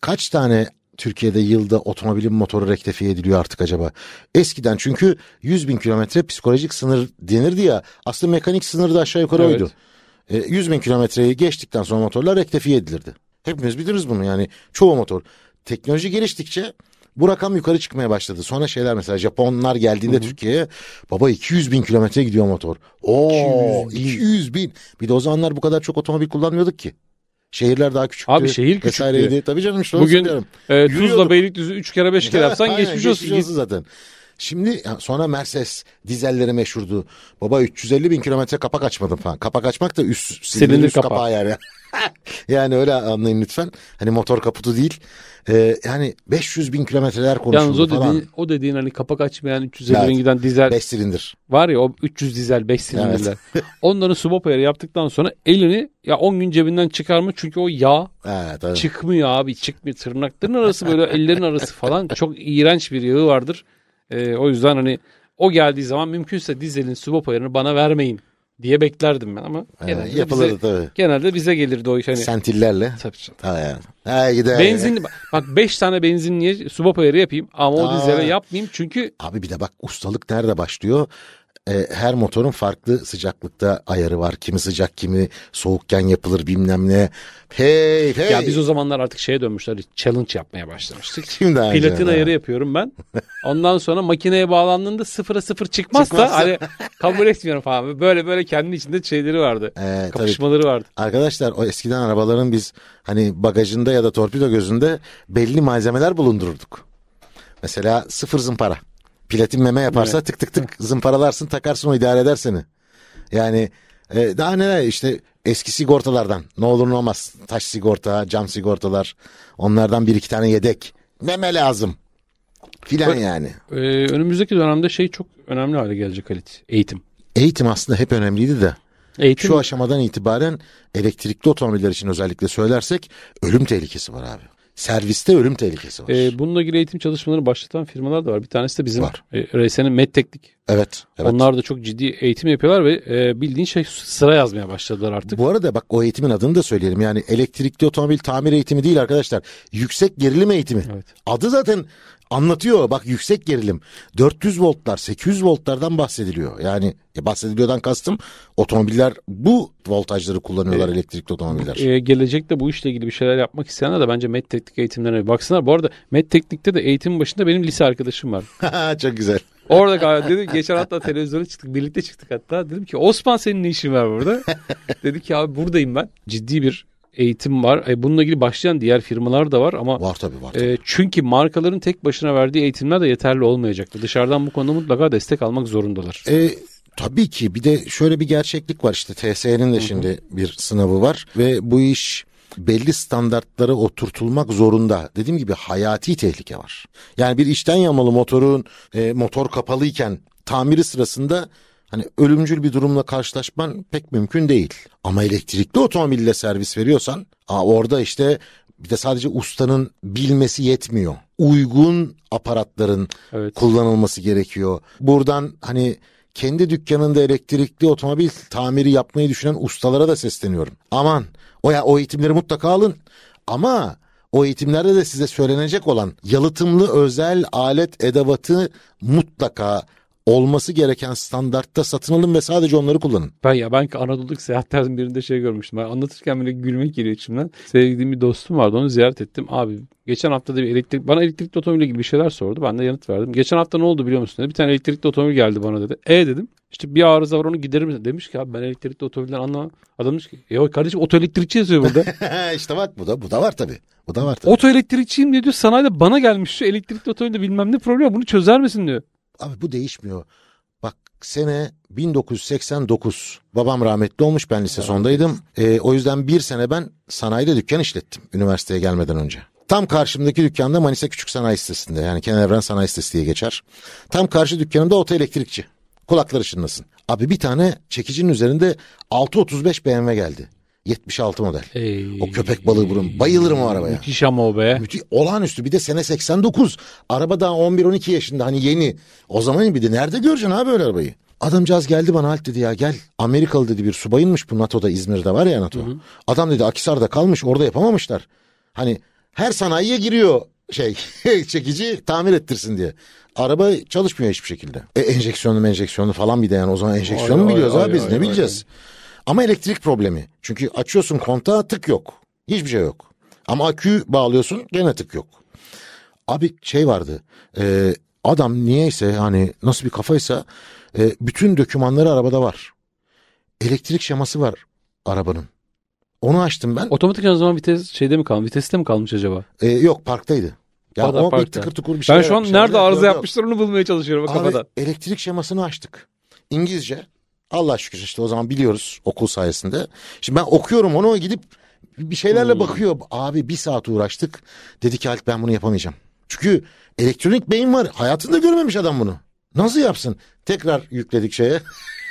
Kaç tane Türkiye'de yılda otomobilin motoru rektifiye ediliyor artık acaba? Eskiden çünkü 100 bin kilometre psikolojik sınır denirdi ya. Aslında mekanik sınır da aşağı yukarı Evet. oydu. E, 100 bin kilometreyi geçtikten sonra motorlar rektifiye edilirdi. Hepimiz biliriz bunu yani çoğu motor. Teknoloji geliştikçe bu rakam yukarı çıkmaya başladı. Sonra şeyler mesela Japonlar geldiğinde Türkiye'ye baba 200 bin kilometre gidiyor motor. Oo 200 bin. 200 bin. Bir de o zamanlar bu kadar çok otomobil kullanmıyorduk ki. Şehirler daha küçüktü. Abi şehir küçüktü. vesaireydi. Tabii canım işte Bugün e. Tuzla Beylikdüzü 3 kere 5 kere *laughs* yapsan Aynen, geçmiş olsun. geçmiş zaten. Şimdi sonra Mercedes dizelleri meşhurdu. Baba 350 bin kilometre kapak açmadım falan. Kapak açmak da üst silindir Silindir üst kapağı. kapağı yani. *laughs* yani öyle anlayın lütfen. Hani motor kaputu değil. Ee, yani 500 bin kilometreler konuşuldu Yalnız o falan. dediğin, o dediğin hani kapak açmayan 350 Evet. bin giden dizel 5 silindir. var ya o 300 dizel 5 silindirler. *laughs* Onların swap ayarı yaptıktan sonra elini ya 10 gün cebinden çıkarma çünkü o yağ Evet, çıkmıyor abi çıkmıyor. Tırnakların arası böyle ellerin arası falan çok iğrenç bir yağı vardır. Ee, o yüzden hani o geldiği zaman mümkünse dizelin swap ayarını bana vermeyin diye beklerdim ben ama Ee, genelde yapılırdı bize, tabii. genelde bize gelirdi o iş hani. Sentillerle. Tabii canım. Ha, yani. Ha, gider. Benzin bak 5 tane benzinliğe swap ayarı yapayım ama o Aa. dizele yapmayayım çünkü Abi bir de bak ustalık nerede başlıyor? Ee, her motorun farklı sıcaklıkta ayarı var. Kimi sıcak kimi soğukken yapılır bilmem ne. Hey hey. ya biz o zamanlar artık şeye dönmüşler challenge yapmaya başlamıştık. *laughs* Daha Platin ayarı yapıyorum ben. Ondan sonra makineye bağlandığında sıfıra sıfır çıkmazsa, Çıkmazsa. hani kabul etmiyorum falan. Böyle böyle kendi içinde şeyleri vardı. Ee, tabii. Kapışmaları vardı. Arkadaşlar o eskiden arabaların biz hani bagajında ya da torpido gözünde belli malzemeler bulundururduk. Mesela sıfır zımpara. Platin meme yaparsa tık tık tık zımparalarsın takarsın o idare eder seni. Yani e, daha neler işte eski sigortalardan ne olur ne olmaz taş sigorta cam sigortalar onlardan bir iki tane yedek meme lazım filan yani. Ee, önümüzdeki dönemde şey çok önemli hale gelecek Halit. Eğitim. Eğitim aslında hep önemliydi de Eğitim şu aşamadan itibaren elektrikli otomobiller için özellikle söylersek ölüm tehlikesi var abi. Serviste ölüm tehlikesi var. e, bununla ilgili eğitim çalışmaları başlatan firmalar da var. Bir tanesi de bizim Var. e, RS'nin Medteknik. evet. evet. Onlar da çok ciddi eğitim yapıyorlar ve e, bildiğin şey sıra yazmaya başladılar artık. Bu arada bak o eğitimin adını da söyleyelim. Yani elektrikli otomobil tamir eğitimi değil arkadaşlar. Yüksek gerilim eğitimi. Evet. Adı zaten anlatıyor. Bak yüksek gerilim. 400 voltlar, 800 voltlardan bahsediliyor. Yani e, bahsediliyordan kastım otomobiller bu voltajları kullanıyorlar elektrikli otomobiller. E, gelecekte bu işle ilgili bir şeyler yapmak isteyenler de bence med teknik eğitimlerine baksınlar. Bu arada med teknikte de eğitimin başında benim lise arkadaşım var. *laughs* Çok güzel. Orada galiba dedi geçen hatta televizyona çıktık birlikte çıktık hatta. Dedim ki Osman senin ne işin var burada? *laughs* dedi ki abi buradayım ben. Ciddi bir eğitim var. E, bununla ilgili başlayan diğer firmalar da var ama Var tabii var. tabii. e, çünkü markaların tek başına verdiği eğitimler de yeterli olmayacaktı. Dışarıdan bu konuda mutlaka destek almak zorundalar. E, tabii ki bir de şöyle bir gerçeklik var işte TSE'nin de şimdi bir sınavı var ve bu iş belli standartlara oturtulmak zorunda. Dediğim gibi hayati tehlike var. Yani bir içten yanmalı motorun e, motor kapalıyken tamiri sırasında hani ölümcül bir durumla karşılaşman pek mümkün değil. Ama elektrikli otomobille servis veriyorsan aa, orada işte bir de sadece ustanın bilmesi yetmiyor. Uygun aparatların Evet. kullanılması gerekiyor. Buradan hani kendi dükkanında elektrikli otomobil tamiri yapmayı düşünen ustalara da sesleniyorum. Aman o ya o eğitimleri mutlaka alın. Ama o eğitimlerde de size söylenecek olan yalıtımlı özel alet edevatı mutlaka olması gereken standartta satın alın ve sadece onları kullanın. Ben ya ben Anadolu'daki seyahatlerin birinde şey görmüştüm. Ben anlatırken bile gülmek geliyor içimden. Sevdiğim bir dostum vardı onu ziyaret ettim. Abi geçen hafta da bir elektrik bana elektrikli otomobille ilgili bir şeyler sordu. Ben de yanıt verdim. Geçen hafta ne oldu biliyor musun? Dedi. Bir tane elektrikli otomobil geldi bana dedi. E dedim. İşte bir arıza var onu giderir misin? Demiş ki abi ben elektrikli otomobilden anlamam. Adam demiş ki ya kardeşim otoelektrikçi yazıyor burada. *laughs* işte bak bu da bu da var tabii. Bu da var tabii. otoelektrikçiyim diyor. diyor sanayide bana gelmiş şu elektrikli otomobilde bilmem ne problem bunu çözer misin diyor. Abi bu değişmiyor. Bak sene 1989. Babam rahmetli olmuş ben lise sondaydım. Ee, o yüzden bir sene ben sanayide dükkan işlettim üniversiteye gelmeden önce. Tam karşımdaki dükkanda Manisa Küçük Sanayi Sitesi'nde yani Kenan Evren Sanayi Sitesi diye geçer. Tam karşı dükkanımda oto elektrikçi. Kulakları çınlasın. Abi bir tane çekicinin üzerinde 635 BMW geldi. 76 model. Ey. O köpek balığı burun. Bayılırım o arabaya. Müthiş ama o be. Müthiş, olağanüstü bir de sene 89. Araba daha 11-12 yaşında hani yeni. O zaman bir de nerede göreceksin abi öyle arabayı? Adamcağız geldi bana Halit dedi ya gel Amerikalı dedi bir subayınmış bu NATO'da İzmir'de var ya NATO. Adam dedi Akisar'da kalmış orada yapamamışlar. Hani her sanayiye giriyor şey *laughs* çekici tamir ettirsin diye. Araba çalışmıyor hiçbir şekilde. E, enjeksiyonlu enjeksiyonlu falan bir de yani o zaman enjeksiyonu Ay, biliyoruz ay, abi biz ay, ne ay, bileceğiz. Ama elektrik problemi. Çünkü açıyorsun kontağı tık yok. Hiçbir şey yok. Ama akü bağlıyorsun gene tık yok. Abi şey vardı. e, adam niyeyse hani nasıl bir kafaysa e, bütün dokümanları arabada var. Elektrik şeması var arabanın. Onu açtım ben. Otomatik o zaman vites şeyde mi kalmış? Viteste mi kalmış acaba? E, yok parktaydı. Ya o bir tıkır tıkır bir şey Ben şu an nerede arıza yapmışlar. yapmışlar onu bulmaya çalışıyorum Abi kafadan. elektrik şemasını açtık. İngilizce. Allah şükür işte o zaman biliyoruz okul sayesinde. Şimdi ben okuyorum onu gidip bir şeylerle Hmm. bakıyor. Abi bir saat uğraştık. Dedi ki Halit ben bunu yapamayacağım. Çünkü elektronik beyin var. Hayatında görmemiş adam bunu. Nasıl yapsın? Tekrar yükledik şeye.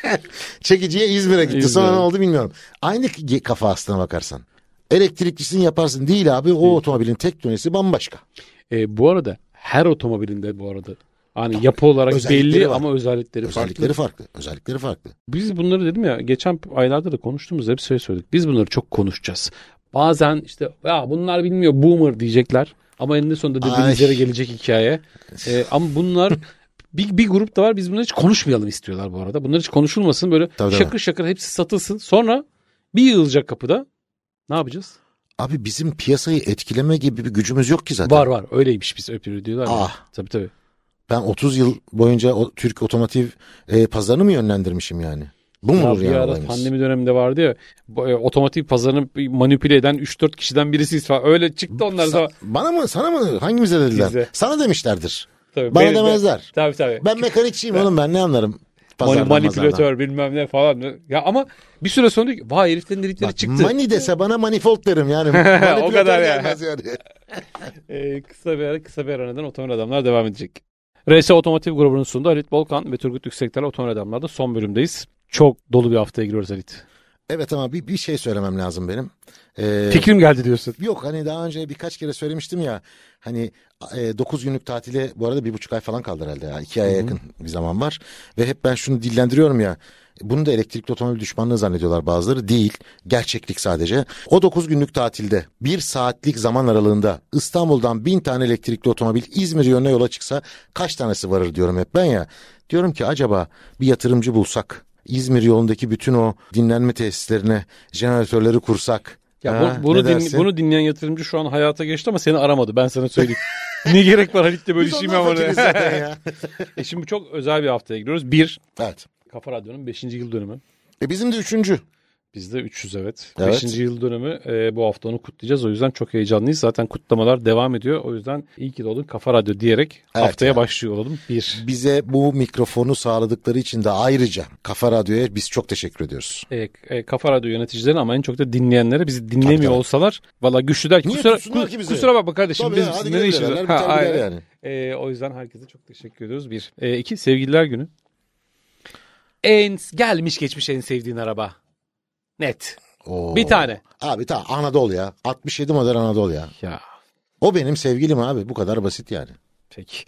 *laughs* Çekiciye İzmir'e gitti. Sonra İzmir'e. ne oldu bilmiyorum. Aynı kafa aslına bakarsan. Elektrikçisini yaparsın değil abi. O otomobilin teknolojisi bambaşka. E, bu arada her otomobilinde bu arada hani yapı olarak Özellikleri belli var. ama özellikleri, Özellikleri farklı. farklı. Özellikleri farklı. Biz bunları dedim ya geçen aylarda da konuştuğumuz hep şey söyledik. Biz bunları çok konuşacağız. Bazen işte ya bunlar bilmiyor boomer diyecekler. Ama eninde sonunda Ay. dediğinizlere gelecek hikaye. E, ama bunlar bir, bir grup da var biz bunları hiç konuşmayalım istiyorlar bu arada. Bunlar hiç konuşulmasın böyle Tabii, şakır şakır hepsi satılsın. Sonra bir yığılacak kapıda. Ne yapacağız? Abi bizim piyasayı etkileme gibi bir gücümüz yok ki zaten. Var var öyleymiş biz öpüyor diyorlar. ya. Ah. Tabii tabii. Ben 30 yıl boyunca o Türk otomotiv e, pazarını mı yönlendirmişim yani? Bu Ya mudur bir yani ara olayımız? pandemi döneminde vardı ya e, otomotiv pazarını manipüle eden 3-4 kişiden birisiyiz falan. Öyle çıktı onlar da. Bana mı sana mı hangimize dediler? Bize. Sana demişlerdir. Tabii, Bana benim de- demezler. Tabii tabii. Ben mekanikçiyim oğlum ben ne anlarım Mani- pazardan manipülatör bilmem ne falan. Ya ama bir süre sonra diyor ki vay heriflerin dedikleri Bak, çıktı. Money dese bana manifold derim yani. *laughs* Manipülatör kadar ya. gelmez yani. *laughs* Ee, kısa bir ara kısa bir aradan otomobil adamlar devam edecek. RS Otomotiv grubunun sunduğu Halit Volkan ve Turgut Yüksekler Otomobil Adamlar'da son bölümdeyiz. Çok dolu bir haftaya giriyoruz Halit. Evet ama bir, bir şey söylemem lazım benim. Ee, Fikrim geldi diyorsun. Yok hani daha önce birkaç kere söylemiştim ya hani 9 günlük tatile bu arada bir buçuk ay falan kaldı herhalde ya 2 aya yakın bir zaman var ve hep ben şunu dillendiriyorum ya bunu da elektrikli otomobil düşmanlığı zannediyorlar bazıları değil gerçeklik sadece o 9 günlük tatilde bir saatlik zaman aralığında İstanbul'dan bin tane elektrikli otomobil İzmir yönüne yola çıksa kaç tanesi varır diyorum hep ben ya diyorum ki acaba bir yatırımcı bulsak İzmir yolundaki bütün o dinlenme tesislerine jeneratörleri kursak Ya Ha, bu- bunu, din- bunu dinleyen yatırımcı şu an hayata geçti ama seni aramadı. Ben sana söyleyeyim. ne gerek var Halit'le böyle işim ama. ya. *laughs* e şimdi çok özel bir haftaya giriyoruz. Bir, Evet. Kafa Radyo'nun 5. yıl dönümü. E bizim de üçüncü. Bizde 300 evet. Evet. 5. yıl dönümü e, bu hafta onu kutlayacağız. O yüzden çok heyecanlıyız. Zaten kutlamalar devam ediyor. O yüzden iyi ki doğdun Kafa Radyo diyerek Evet haftaya ya. başlıyor olalım. Bir. Bize bu mikrofonu sağladıkları için de ayrıca Kafa Radyo'ya biz çok teşekkür ediyoruz. E, e, Kafa Radyo yöneticilerine ama en çok da dinleyenlere bizi dinlemiyor Tabii, tabii. olsalar valla güçlü der ki Niye kusura, ku- ki bizi? kusura bakma kardeşim Tabii biz, ya, hadi ne işimiz var? Ha, yani. E, o yüzden herkese çok teşekkür ediyoruz. Bir. E, iki sevgililer günü. En gelmiş geçmiş en sevdiğin araba. Net. Oo. Bir tane. Abi ta Anadolu ya. 67 model Anadolu ya. Ya O benim sevgilim abi. Bu kadar basit yani. peki.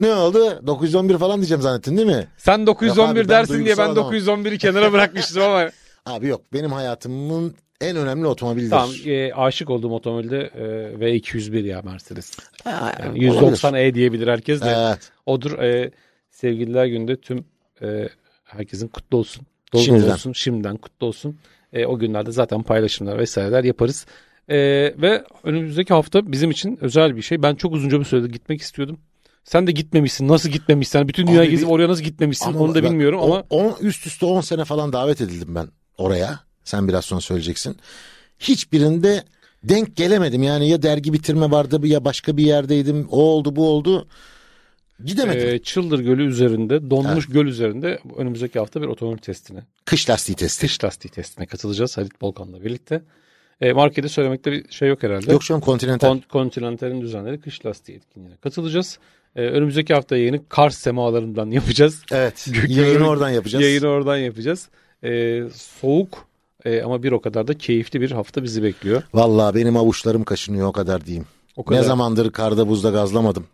Ne oldu? 911 falan diyeceğim zannettin değil mi? Sen 911 Yok abi, ben dersin diye ben duygusal adamım. 911'i kenara bırakmıştım ama. *laughs* Abi yok benim hayatımın en önemli otomobildir. tamam e, aşık olduğum otomobilde e, V201 ya Mercedes. Ha, Yani olabilir. 190 E diyebilir herkes de. Evet. Odur e, sevgililer günde tüm e, herkesin kutlu olsun. Dolu dolu Şimdiden. olsun. Şimdiden kutlu olsun. E, o günlerde zaten paylaşımlar vesaireler yaparız. E, ve önümüzdeki hafta bizim için özel bir şey. Ben çok uzunca bir süredir gitmek istiyordum. Sen de gitmemişsin. Nasıl gitmemişsin? Bütün dünya gezip oraya nasıl gitmemişsin? Onu da bilmiyorum o- ama on- üst üste 10 sene falan davet edildim ben oraya. Sen biraz sonra söyleyeceksin. Hiçbirinde denk gelemedim. Yani ya dergi bitirme vardı ya başka bir yerdeydim. O oldu bu oldu. Gidemedim. e, Çıldır Gölü üzerinde, donmuş göl üzerinde önümüzdeki hafta bir otomobil testine, Kış lastiği testi. kış lastiği testine katılacağız Halit Bolkan'la birlikte. E, markete söylemekte bir şey yok herhalde. Yok canım Continental. Kon- Continental'in düzenleri kış lastiği etkinliğine katılacağız. Ee, önümüzdeki hafta yayını Kars semalarından *laughs* yapacağız. evet. Yayını oradan yapacağız. Yayını oradan yapacağız. Ee, soğuk e, ama bir o kadar da keyifli bir hafta bizi bekliyor. Vallahi benim avuçlarım kaşınıyor o kadar diyeyim. O kadar. Ne zamandır karda buzda gazlamadım.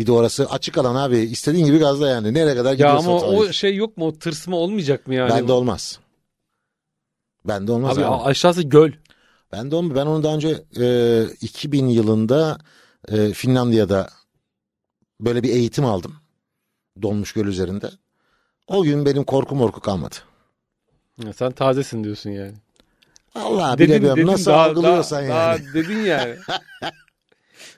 Bir de orası açık alan abi. İstediğin gibi gazla yani. Nereye kadar Ya gidiyorsun? ama otomobil? o şey yok mu? O tırsma olmayacak mı yani? Bende olmaz. Bende olmaz Abi abi. aşağısı göl. Ben de onu, ben onu daha önce e, 2000 yılında e, Finlandiya'da böyle bir eğitim aldım. Donmuş göl üzerinde. O gün benim korku morku kalmadı. Ya sen tazesin diyorsun yani. Allah Dedin, bilemiyorum dedin, nasıl daha- algılıyorsan daha- yani. daha dedin yani.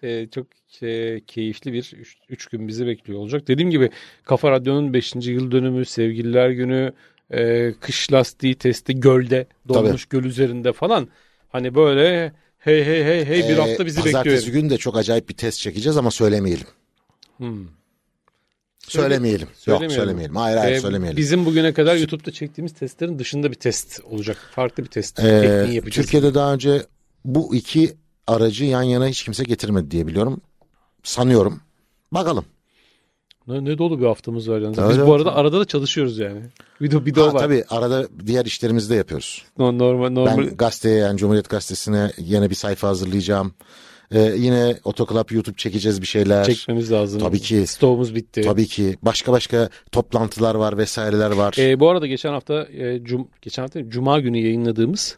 Ee, *laughs* çok e, keyifli bir 3 gün bizi bekliyor olacak. Dediğim gibi Kafa Radyo'nun 5. yıl dönümü, Sevgililer Günü, e, kış lastiği testi gölde, donmuş göl üzerinde falan. Hani böyle hey hey hey hey bir Ee, hafta bizi bekliyor. Pazartesi gün de çok acayip bir test çekeceğiz ama söylemeyelim. Hmm. Söylemeyelim. Yok Söylemeyelim. söylemeyelim. Hayır hayır Ee, söylemeyelim. Bizim bugüne kadar YouTube'da çektiğimiz testlerin dışında bir test olacak. Farklı bir test Ee, yapacağız. Türkiye'de daha önce bu iki aracı yan yana hiç kimse getirmedi diye biliyorum. Sanıyorum. Bakalım. Ne, ne dolu bir haftamız var yani. Biz Evet, bu arada arada da çalışıyoruz yani. Video, video Ha, var. tabii arada diğer işlerimizi de yapıyoruz. No- Normal, normal. Ben gazeteye yani Cumhuriyet Gazetesi'ne yine bir sayfa hazırlayacağım. Ee, yine Otoklap YouTube çekeceğiz bir şeyler. çekmemiz lazım. Tabii ki. Stoğumuz bitti. Tabii ki. Başka başka toplantılar var vesaireler var. Ee, bu arada geçen hafta e, cum, geçen hafta Cuma günü yayınladığımız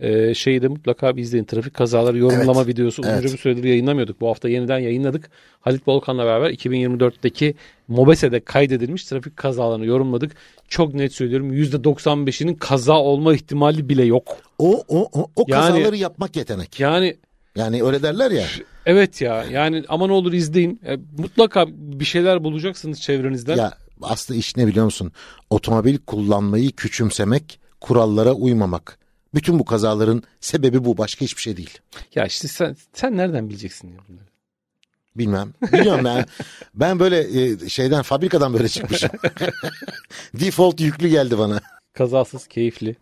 e, şeyi de mutlaka bir izleyin. Trafik kazaları yorumlama Evet. videosu uzunca Evet. bir süredir yayınlamıyorduk. Bu hafta yeniden yayınladık. Halit Volkan'la beraber 2024'teki Mobese'de kaydedilmiş trafik kazalarını yorumladık. Çok net söylüyorum %95'inin kaza olma ihtimali bile yok. O o o, o Yani- kazaları yapmak yetenek. Yani Yani öyle derler ya. evet ya yani aman olur izleyin. E, mutlaka bir şeyler bulacaksınız çevrenizden. Ya aslında iş ne biliyor musun? Otomobil kullanmayı küçümsemek, kurallara uymamak. Bütün bu kazaların sebebi bu. Başka hiçbir şey değil. Ya işte sen, sen nereden bileceksin ya bunları? Bilmem. Biliyorum ben. ben böyle e, şeyden fabrikadan böyle çıkmışım. *laughs* Default yüklü geldi bana. Kazasız, keyifli,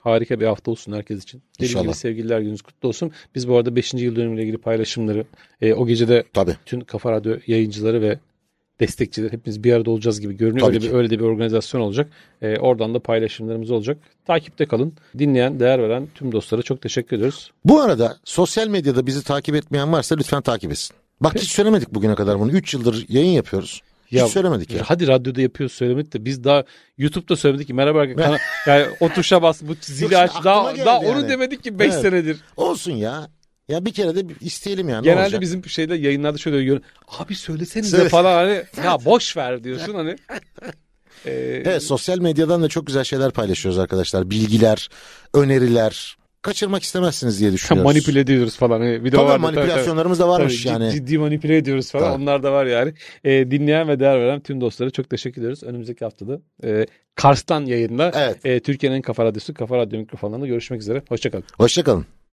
harika bir hafta olsun herkes için. Dediğim İnşallah. gibi sevgililer gününüz kutlu olsun. Biz bu arada 5. yıl dönümüyle ilgili paylaşımları e, o gecede Tabii. bütün Kafa Radyo yayıncıları ve destekçiler hepimiz bir arada olacağız gibi görünüyor. Tabii öyle ki. bir öyle de bir organizasyon olacak. E, oradan da paylaşımlarımız olacak. Takipte kalın. Dinleyen, değer veren tüm dostlara çok teşekkür ediyoruz. Bu arada sosyal medyada bizi takip etmeyen varsa lütfen takip etsin. Bak hiç söylemedik bugüne kadar bunu. 3 yıldır yayın yapıyoruz. Hiç Ya- söylemedik ya. Hadi radyoda yapıyoruz söylemedik de biz daha YouTube'da söylemedik ki merhaba *laughs* kana- yani o tuşa bas bu zili aç daha, daha onu yani. demedik ki 5 Evet. senedir. Olsun ya. Ya bir kere de isteyelim yani. ne Genelde olacak? bizim şeyde yayınlarda şöyle diyor. Abi söylesenize Söyle. falan hani *laughs* ya boş ver diyorsun hani. *laughs* Ee, Evet sosyal medyadan da çok güzel şeyler paylaşıyoruz arkadaşlar. Bilgiler, öneriler. Kaçırmak istemezsiniz diye düşünüyoruz. manipüle ediyoruz falan. Hani video Tabii vardı, manipülasyonlarımız da tabii, varmış tabii. yani. Ciddi manipüle ediyoruz falan. Tabii. Onlar da var yani. Ee, dinleyen ve değer veren tüm dostlara çok teşekkür ediyoruz. Önümüzdeki haftada e, Kars'tan yayında Evet. e, Türkiye'nin Kafa Radyosu, Kafa Radyo mikrofonlarında görüşmek üzere. Hoşçakalın. Hoşçakalın.